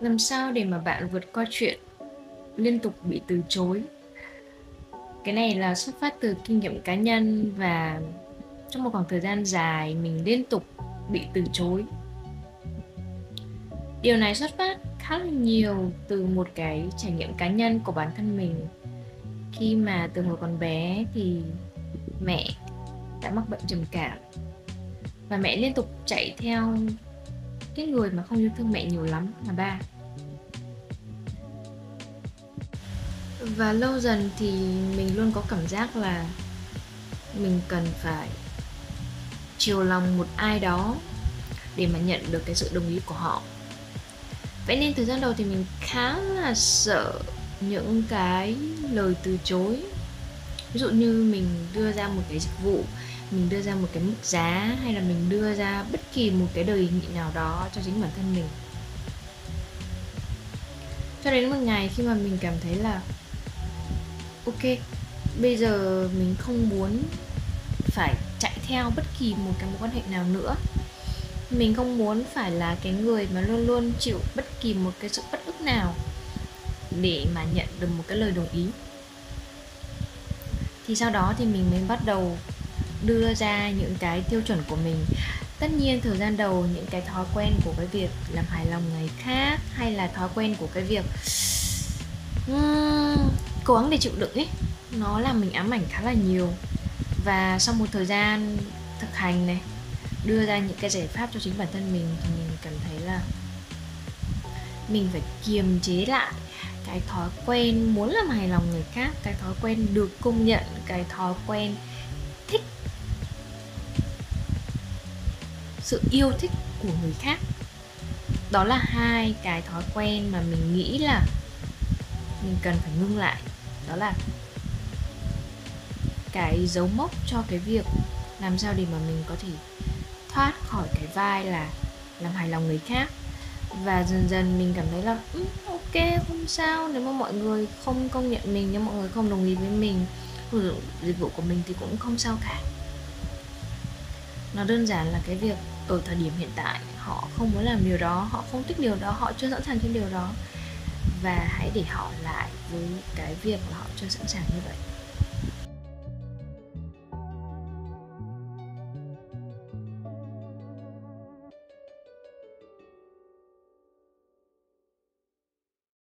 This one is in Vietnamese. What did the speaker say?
Làm sao để mà bạn vượt qua chuyện liên tục bị từ chối? Cái này là xuất phát từ kinh nghiệm cá nhân và trong một khoảng thời gian dài mình liên tục bị từ chối. Điều này xuất phát khá là nhiều từ một cái trải nghiệm cá nhân của bản thân mình. Khi mà từ hồi còn bé thì mẹ đã mắc bệnh trầm cảm và mẹ liên tục chạy theo cái người mà không yêu thương mẹ nhiều lắm là ba. Và lâu dần thì mình luôn có cảm giác là mình cần phải chiều lòng một ai đó để mà nhận được cái sự đồng ý của họ. Vậy nên thời gian đầu thì mình khá là sợ những cái lời từ chối. Ví dụ như mình đưa ra một cái dịch vụ mình đưa ra một cái mức giá hay là mình đưa ra bất kỳ một cái đề nghị nào đó cho chính bản thân mình? Cho đến một ngày khi mà mình cảm thấy là, ok, bây giờ mình không muốn phải chạy theo bất kỳ một cái mối quan hệ nào nữa. Mình không muốn phải là cái người mà luôn luôn chịu bất kỳ một cái sự bất ức nào để mà nhận được một cái lời đồng ý. Thì sau đó thì mình mới bắt đầu đưa ra những cái tiêu chuẩn của mình. Tất nhiên thời gian đầu những cái thói quen của cái việc làm hài lòng người khác hay là thói quen của cái việc um, cố gắng để chịu đựng ấy nó làm mình ám ảnh khá là nhiều. Và sau một thời gian thực hành này đưa ra những cái giải pháp cho chính bản thân mình thì mình cảm thấy là mình phải kiềm chế lại cái thói quen muốn làm hài lòng người khác cái thói quen được công nhận cái thói quen thích sự yêu thích của người khác. Đó là hai cái thói quen mà mình nghĩ là mình cần phải ngưng lại. Đó là cái dấu mốc cho cái việc làm sao để mà mình có thể thoát khỏi cái vai là làm hài lòng người khác. Và dần dần mình cảm thấy là ừ, ok, không sao. Nếu mà mọi người không công nhận mình, nếu mọi người không đồng ý với mình sử dụng dịch vụ của mình thì cũng không sao cả nó đơn giản là cái việc ở thời điểm hiện tại, họ không muốn làm điều đó, họ không thích điều đó, họ chưa sẵn sàng cho điều đó. Và hãy để họ lại với cái việc là họ chưa sẵn sàng như vậy.